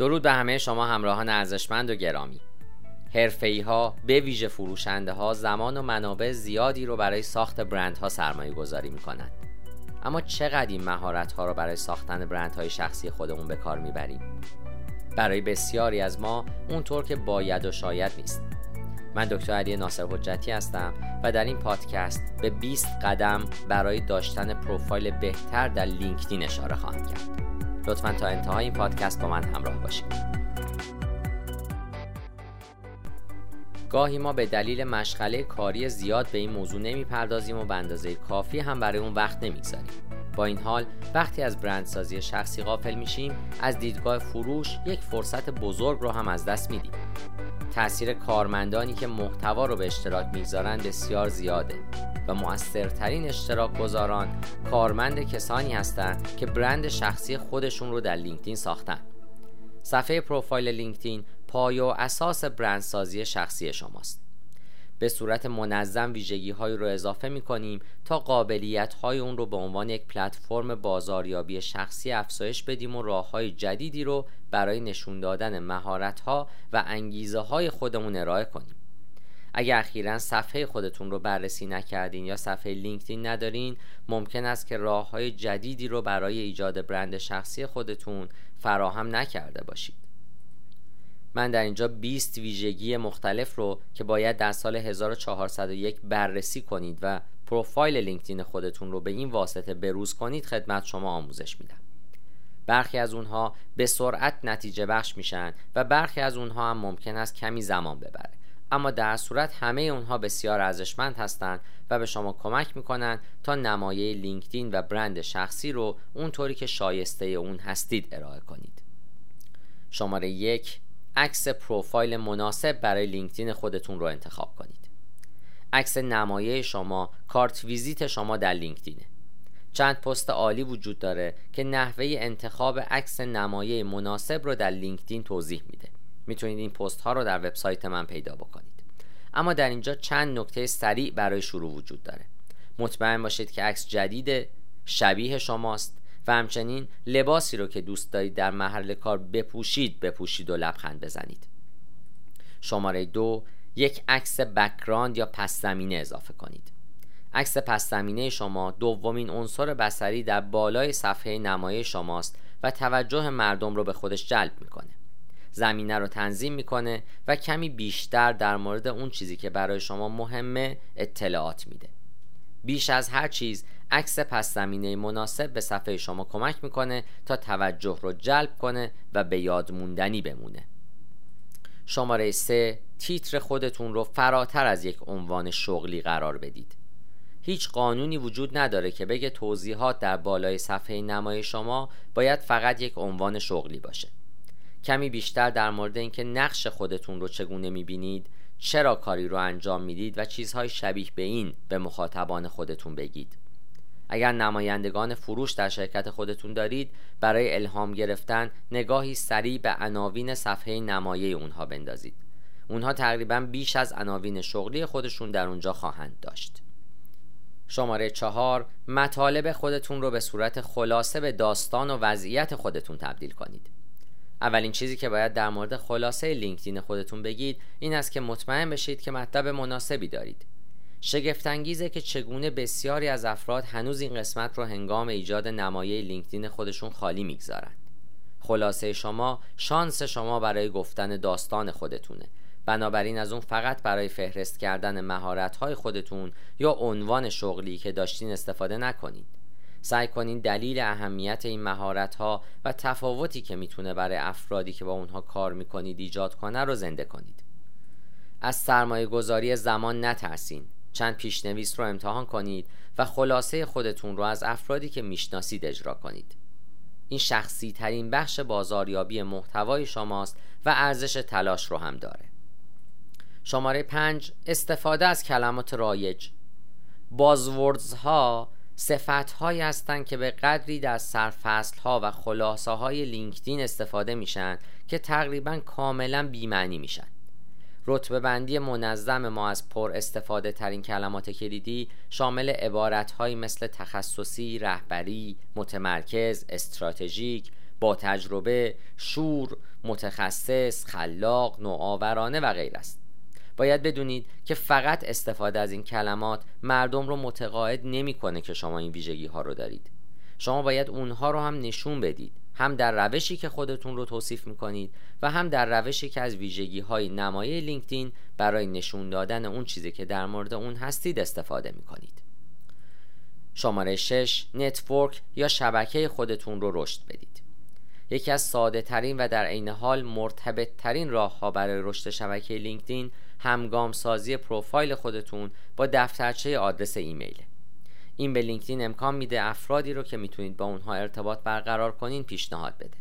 درود به همه شما همراهان ارزشمند و گرامی. حرفه‌ای ها به ویژه فروشنده ها زمان و منابع زیادی رو برای ساخت برندها سرمایه گذاری می‌کنند. اما چقدر این مهارت ها رو برای ساختن برندهای شخصی خودمون به کار می‌بریم؟ برای بسیاری از ما اونطور که باید و شاید نیست. من دکتر علی ناصر حجتی هستم و در این پادکست به 20 قدم برای داشتن پروفایل بهتر در لینکدین اشاره خواهم کرد. لطفا تا انتهای این پادکست با من همراه باشید. گاهی ما به دلیل مشغله کاری زیاد به این موضوع نمی‌پردازیم و به اندازه کافی هم برای اون وقت نمی‌گذاریم. با این حال وقتی از برندسازی شخصی غافل میشیم از دیدگاه فروش یک فرصت بزرگ رو هم از دست میدیم. تاثیر کارمندانی که محتوا رو به اشتراک می‌گذارن بسیار زیاده. و مؤثرترین اشتراک گذاران کارمند کسانی هستند که برند شخصی خودشون رو در لینکدین ساختن. صفحه پروفایل لینکدین پای و اساس برندسازی شخصی شماست. به صورت منظم ویژگی های رو اضافه می کنیم تا قابلیت های اون رو به عنوان یک پلتفرم بازاریابی شخصی افزایش بدیم و راه های جدیدی رو برای نشون دادن مهارت ها و انگیزه های خودمون ارائه کنیم. اگر اخیرا صفحه خودتون رو بررسی نکردین یا صفحه لینکدین ندارین ممکن است که راه های جدیدی رو برای ایجاد برند شخصی خودتون فراهم نکرده باشید. من در اینجا 20 ویژگی مختلف رو که باید در سال 1401 بررسی کنید و پروفایل لینکدین خودتون رو به این واسطه بروز کنید خدمت شما آموزش میدم. برخی از اونها به سرعت نتیجه بخش میشن و برخی از اونها هم ممکن است کمی زمان ببره. اما در صورت همه اونها بسیار ارزشمند هستند و به شما کمک می‌کنن تا نمایه لینکدین و برند شخصی رو اونطوری که شایسته اون هستید ارائه کنید. شماره یک عکس پروفایل مناسب برای لینکدین خودتون رو انتخاب کنید. عکس نمایه شما کارت ویزیت شما در لینکدینه. چند پست عالی وجود داره که نحوه انتخاب عکس نمایه مناسب رو در لینکدین توضیح میده. می‌تونید این پست ها رو در وبسایت من پیدا بکنید. اما در اینجا چند نکته سریع برای شروع وجود داره. مطمئن باشید که عکس جدید شبیه شماست و همچنین لباسی رو که دوست دارید در محل کار بپوشید بپوشید و لبخند بزنید. شماره دو یک عکس بکراند یا پس زمینه اضافه کنید. عکس پس زمینه شما دومین عنصر بصری در بالای صفحه نمایی شماست و توجه مردم رو به خودش جلب می‌کنه. زمینه رو تنظیم می‌کنه و کمی بیشتر در مورد اون چیزی که برای شما مهمه اطلاعات میده. بیش از هر چیز عکس پس زمینه مناسب به صفحه شما کمک می‌کنه تا توجه رو جلب کنه و به یاد موندنی بمونه. شماره 3 تیتر خودتون رو فراتر از یک عنوان شغلی قرار بدید. هیچ قانونی وجود نداره که بگه توضیحات در بالای صفحه نمای شما باید فقط یک عنوان شغلی باشه. کمی بیشتر در مورد اینکه نقش خودتون رو چگونه می‌بینید چرا کاری رو انجام می‌دید و چیزهای شبیه به این به مخاطبان خودتون بگید. اگر نمایندگان فروش در شرکت خودتون دارید برای الهام گرفتن نگاهی سریع به عناوین صفحه نمایه اونها بندازید. اونها تقریبا بیش از عناوین شغلی خودشون در اونجا خواهند داشت. شماره چهار مطالب خودتون رو به صورت خلاصه به داستان و وضعیت خودتون تبدیل کنید. اولین چیزی که باید در مورد خلاصه لینکدین خودتون بگید این است که مطمئن بشید که مطلب مناسبی دارید. شگفتانگیزه که چگونه بسیاری از افراد هنوز این قسمت رو هنگام ایجاد نمایه لینکدین خودشون خالی می‌گذارند. خلاصه شما شانس شما برای گفتن داستان خودتونه. بنابراین از اون فقط برای فهرست کردن مهارت خودتون یا عنوان شغلی که داشتین استفاده نکنید. سعی کنین دلیل اهمیت این مهارت ها و تفاوتی که می‌تونه برای افرادی که با اونها کار می‌کنید ایجاد کنه رو زنده کنید. از سرمایه گذاری زمان نترسین. چند پیشنویس رو امتحان کنید و خلاصه خودتون رو از افرادی که می‌شناسید اجرا کنید. این شخصی ترین بخش بازاریابی محتوای شماست و ارزش تلاش رو هم داره. شماره پنج استفاده از کلمات رایج. بازوردز ها صفت هایی هستند که به قدری در سرفصل ها و خلاصه های لینکدین استفاده میشن که تقریبا کاملا بیمعنی میشن. رتبه بندی منظم ما از پر استفاده ترین کلمات کلیدی شامل عبارت هایی مثل تخصصی، رهبری، متمرکز، استراتژیک، با تجربه شور متخصص خلاق نوآورانه و غیر است. باید بدونید که فقط استفاده از این کلمات مردم رو متقاعد نمی‌کنه که شما این ویژگی ها رو دارید. شما باید اونها رو هم نشون بدید هم در روشی که خودتون رو توصیف می‌کنید و هم در روشی که از ویژگی های نمایه لینکدین برای نشون دادن اون چیزی که در مورد اون هستید استفاده می‌کنید. شماره 6 network یا شبکه خودتون رو رشد بدید. یکی از ساده ترین و در عین حال مرتبط ترین راه ها برای رشد شبکه لینکدین همگام سازی پروفایل خودتون با دفترچه آدرس ایمیل. این به لینکدین امکان میده افرادی رو که می‌تونید با اونها ارتباط برقرار کنین پیشنهاد بده.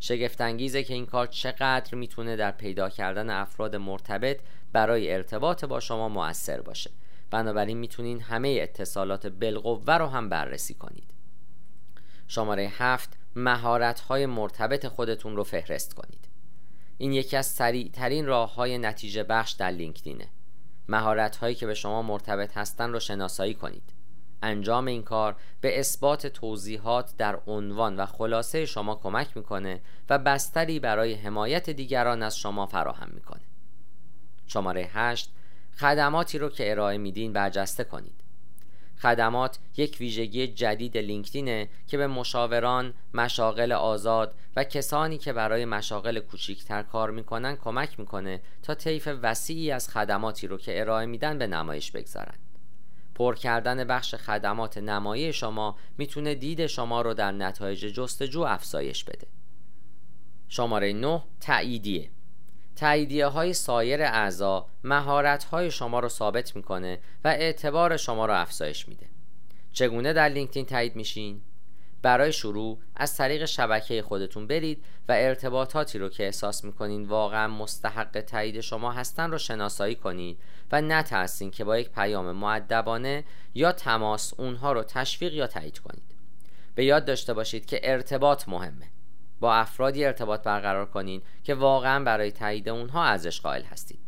شگفتانگیزه که این کار چقدر می‌تونه در پیدا کردن افراد مرتبط برای ارتباط با شما موثر باشه. بنابراین می‌تونین همه اتصالات بالقوه رو هم بررسی کنید. شماره هفت مهارت های مرتبط خودتون رو فهرست کنید. این یکی از سریع ترین راه های نتیجه بخش در لینکدینه. مهارت هایی که به شما مرتبط هستن رو شناسایی کنید. انجام این کار به اثبات توضیحات در عنوان و خلاصه شما کمک می‌کنه و بستری برای حمایت دیگران از شما فراهم می‌کنه. شماره 8 خدماتی رو که ارائه میدین برجسته کنید. خدمات یک ویژگی جدید لینکدینه که به مشاوران، مشاغل آزاد و کسانی که برای مشاغل کوچیکتر کار می‌کنن کمک می‌کنه تا طیف وسیعی از خدماتی رو که ارائه میدن به نمایش بگذارن. پر کردن بخش خدمات نمایی شما می‌تونه دید شما رو در نتایج جستجو افزایش بده. شماره 9 تاییدیه تاییدیه های سایر اعضا مهارت های شما رو ثابت می‌کنه و اعتبار شما رو افزایش میده. چگونه در لینکدین تایید میشین؟ برای شروع از طریق شبکه خودتون برید و ارتباطاتی رو که احساس می‌کنین واقعا مستحق تایید شما هستن رو شناسایی کنید و نترسین که با یک پیام معدبانه یا تماس اونها رو تشویق یا تایید کنید. به یاد داشته باشید که ارتباط مهمه. با افرادی ارتباط برقرار کنید که واقعا برای تایید اونها ارزش قائل هستید.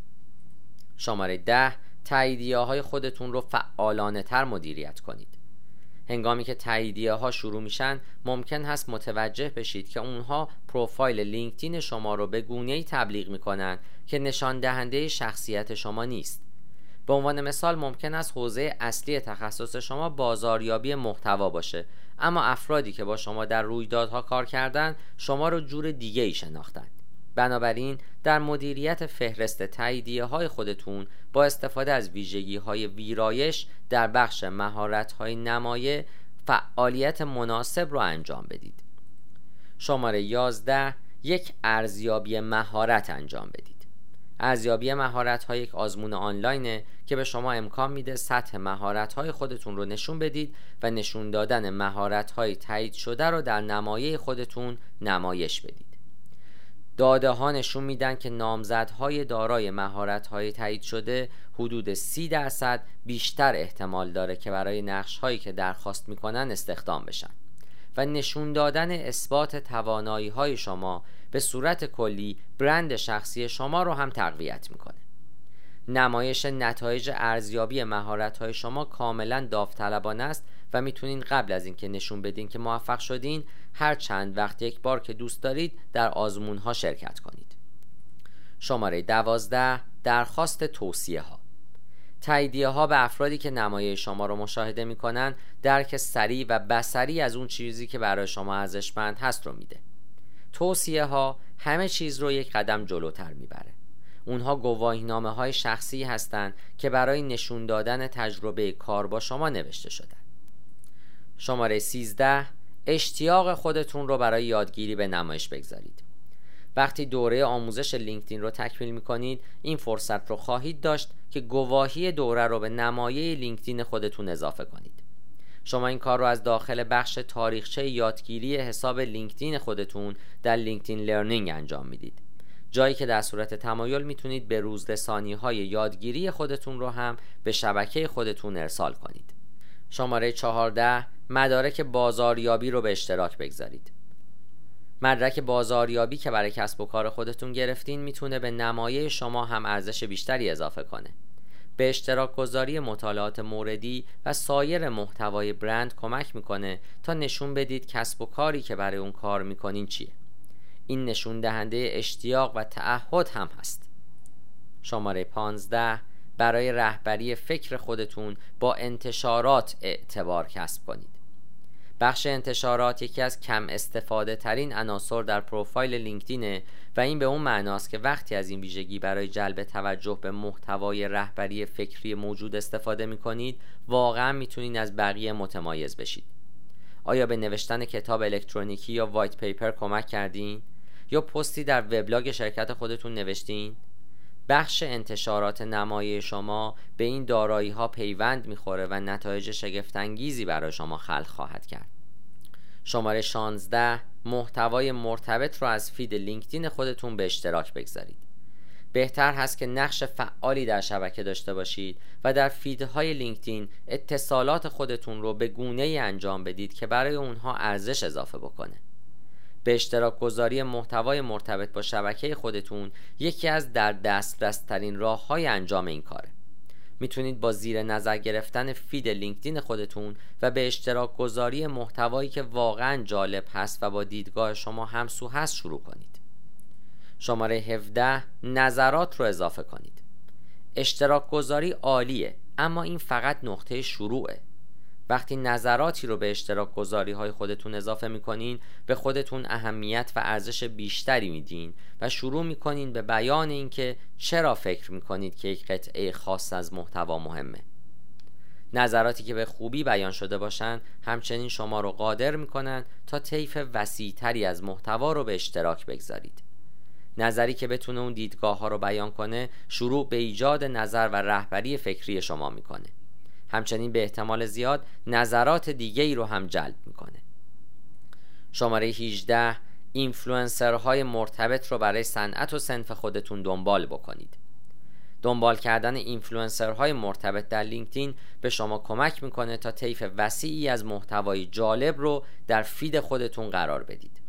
شماره ده تاییدیه های خودتون رو فعالانه تر مدیریت کنید. هنگامی که تاییدیه ها شروع میشن ممکن هست متوجه بشید که اونها پروفایل لینکدین شما رو به گونه ای تبلیغ می‌کنن که نشان دهنده شخصیت شما نیست. به عنوان مثال ممکن است حوزه اصلی تخصص شما بازاریابی محتوا باشه اما افرادی که با شما در رویدادها کار کردن شما رو جور دیگه ای شناختند. بنابراین در مدیریت فهرست تاییدیه های خودتون با استفاده از ویژگی های ویرایش در بخش مهارت های نمایه فعالیت مناسب را انجام بدید. شماره 11 یک ارزیابی مهارت انجام بدید. ارزیابی مهارت های یک آزمون آنلاینه که به شما امکان میده سطح مهارت های خودتون رو نشون بدید و نشون دادن مهارت های تایید شده رو در نمایه خودتون نمایش بدید. داده ها نشون میدن که نامزدهای دارای مهارت های تایید شده حدود سی درصد بیشتر احتمال داره که برای نقش هایی که درخواست می‌کنن استخدام بشن. و نشون دادن اثبات توانایی های شما به صورت کلی برند شخصی شما رو هم تقویت می‌کنه. نمایش نتایج ارزیابی مهارت های شما کاملا داوطلبانه است و می‌تونین قبل از اینکه نشون بدین که موفق شدین هر چند وقت یک بار که دوست دارید در آزمون ها شرکت کنید. شماره دوازده درخواست توصیه ها تاییدیه ها به افرادی که نمایه شما رو مشاهده می‌کنن درک سریع و بسری از اون چیزی که برای شما ارزشمند هست رو میده. توصیه ها همه چیز رو یک قدم جلوتر می‌بره. اونها گواهینامه های شخصی هستند که برای نشون دادن تجربه کار با شما نوشته شدن شماره 13 اشتیاق خودتون رو برای یادگیری به نمایش بگذارید. وقتی دوره آموزش لینکدین رو تکمیل می کنید این فرصت رو خواهید داشت که گواهی دوره رو به نمایه لینکدین خودتون اضافه کنید. شما این کار رو از داخل بخش تاریخچه یادگیری حساب لینکدین خودتون در لینکدین لرنینگ انجام می‌دید. جایی که در صورت تمایل می‌تونید به روزرسانی های یادگیری خودتون رو هم به شبکه خودتون ارسال کنید. شماره 14 مدارک بازاریابی رو به اشتراک بگذارید. مدرک بازاریابی که برای کسب و کار خودتون گرفتین می‌تونه به نمایه شما هم ارزش بیشتری اضافه کنه. به اشتراک گذاری مطالعات موردی و سایر محتوای برند کمک می‌کنه تا نشون بدید کسب و کاری که برای اون کار می‌کنین چیه. این نشون دهنده اشتیاق و تعهد هم هست. شماره 15 برای رهبری فکر خودتون با انتشارات اعتبار کسب کنید. بخش انتشارات یکی از کم استفاده ترین عناصر در پروفایل لینکدینه و این به اون معناست که وقتی از این ویژگی برای جلب توجه به محتوای رهبری فکری موجود استفاده می کنید واقعا می‌تونید از بقیه متمایز بشید. آیا به نوشتن کتاب الکترونیکی یا وایت پیپر کمک کردین؟ یا پستی در وبلاگ شرکت خودتون نوشتین؟ بخش انتشارات نمایی شما به این دارایی ها پیوند می‌خوره و نتایج شگفتانگیزی برای شما خلق خواهد کرد. شماره 16 محتوای مرتبط رو از feed لینکدین خودتون به اشتراک بگذارید. بهتر هست که نقش فعالی در شبکه داشته باشید و در feed های لینکدین اتصالات خودتون رو به گونه ای انجام بدید که برای اونها ارزش اضافه بکنه. به اشتراک گذاری محتوای مرتبط با شبکه خودتون یکی از در دسترس ترین راه های انجام این کاره. می‌تونید با زیر نظر گرفتن feed لینکدین خودتون و به اشتراک گذاری محتوایی که واقعا جالب هست و با دیدگاه شما همسو هست شروع کنید. شماره 17 نظرات رو اضافه کنید. اشتراک گذاری عالیه اما این فقط نقطه شروعه. وقتی نظراتی رو به اشتراک گذاری های خودتون اضافه می‌کنین به خودتون اهمیت و ارزش بیشتری میدین و شروع می‌کنین به بیان اینکه چرا فکر می‌کنید که یک قطعه خاص از محتوا مهمه. نظراتی که به خوبی بیان شده باشند همچنین شما رو قادر می‌کنن تا طیف وسیعتری از محتوا رو به اشتراک بگذارید. نظری که بتونه اون دیدگاه ها رو بیان کنه شروع به ایجاد نظر و رهبری فکری شما می‌کنه. همچنین به احتمال زیاد نظرات دیگه ای رو هم جلب می‌کنه. شماره 18 اینفلوئنسرهای مرتبط رو برای صنعت و صنف خودتون دنبال بکنید. دنبال کردن اینفلوئنسرهای مرتبط در لینکدین به شما کمک می‌کنه تا طیف وسیعی از محتوای جالب رو در feed خودتون قرار بدید.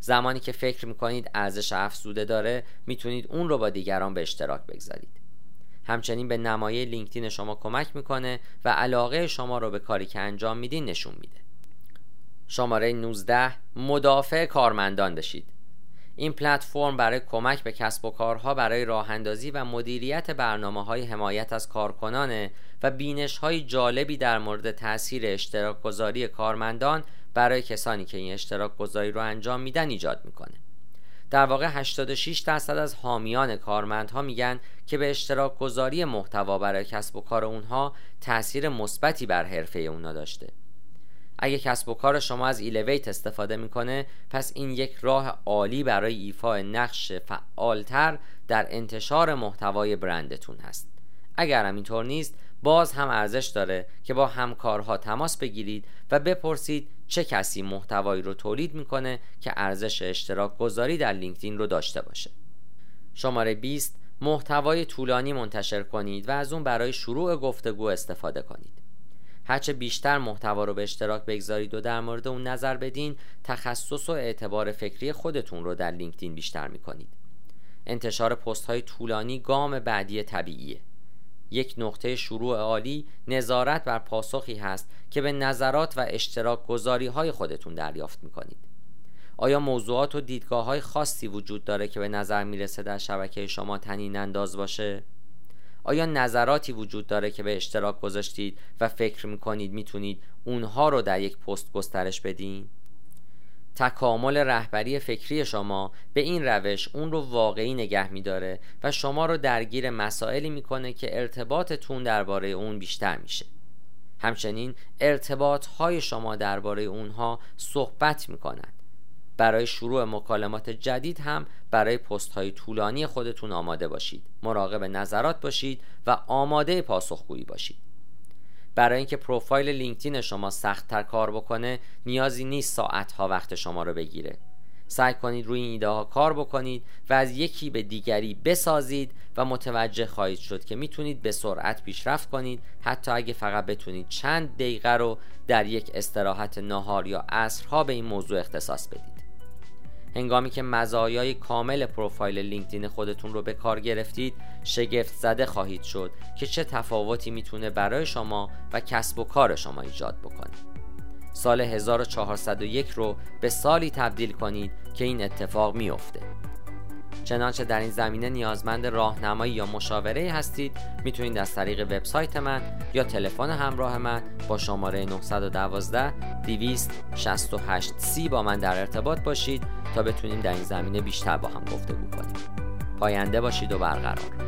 زمانی که فکر می‌کنید ارزش افزوده داره می‌تونید اون رو با دیگران به اشتراک بگذارید. همچنین به نمایه لینکدین شما کمک می‌کنه و علاقه شما رو به کاری که انجام میدین نشون میده. شماره 19 مدافع کارمندان بشید. این پلتفرم برای کمک به کسب و کارها برای راه اندازی و مدیریت برنامه های حمایت از کارکنانه و بینش های جالبی در مورد تاثیر اشتراک گذاری کارمندان برای کسانی که این اشتراک گذاری رو انجام میدن ایجاد می‌کنه. در واقع 86 درصد از حامیان کارمندها میگن که به اشتراک گذاری محتوا برای کسب و کار اونها تاثیر مثبتی بر حرفه اونا داشته. اگه کسب و کار شما از Elevate استفاده می‌کنه پس این یک راه عالی برای ایفای نقش فعالتر در انتشار محتوای برندتون هست. اگر هم اینطور نیست باز هم ارزش داره که با همکارها تماس بگیرید و بپرسید چه کسی محتوایی رو تولید می‌کنه که ارزش اشتراک گذاری در لینکدین رو داشته باشه. شماره 20 محتوای طولانی منتشر کنید و از اون برای شروع گفتگو استفاده کنید. هرچه بیشتر محتوا رو به اشتراک بگذارید و در مورد اون نظر بدین تخصص و اعتبار فکری خودتون رو در لینکدین بیشتر می‌کنید. انتشار پست های طولانی گام بعدی طبیعیه. یک نقطه شروع عالی نظارت بر پاسخی هست که به نظرات و اشتراک گذاری های خودتون دریافت می‌کنید آیا موضوعات و دیدگاه های خاصی وجود داره که به نظر می‌رسه در شبکه شما تنین انداز باشه؟ آیا نظراتی وجود داره که به اشتراک گذاشتید و فکر می‌کنید می‌تونید اونها رو در یک پست گسترش بدین؟ تکامل رهبری فکری شما به این روش اون رو واقعی نگه میداره و شما رو درگیر مسائلی می‌کنه که ارتباطتون درباره اون بیشتر میشه. همچنین ارتباط های شما درباره اونها صحبت می‌کنند برای شروع مکالمات جدید هم برای پست های طولانی خودتون آماده باشید. مراقب نظرات باشید و آماده پاسخگویی باشید. برای اینکه پروفایل لینکدین شما سختتر کار بکنه نیازی نیست ساعتها وقت شما رو بگیره. سعی کنید روی این ایده ها کار بکنید و از یکی به دیگری بسازید و متوجه خواهید شد که می‌تونید به سرعت پیشرفت کنید حتی اگه فقط بتونید چند دقیقه رو در یک استراحت نهار یا عصرها به این موضوع اختصاص بدید. هنگامی که مزایای کامل پروفایل لینکدین خودتون رو به کار گرفتید شگفت زده خواهید شد که چه تفاوتی می‌تونه برای شما و کسب و کار شما ایجاد بکنه. سال 1401 رو به سالی تبدیل کنید که این اتفاق میافته. چنانچه در این زمینه نیازمند راهنمایی یا مشاوره هستید می‌تونید از طریق وبسایت من یا تلفن همراه من با شماره 912 268 سی با من در ارتباط باشید تا بتونیم در این زمینه بیشتر با هم گفتگو کنیم. پاینده باشید و برقرار.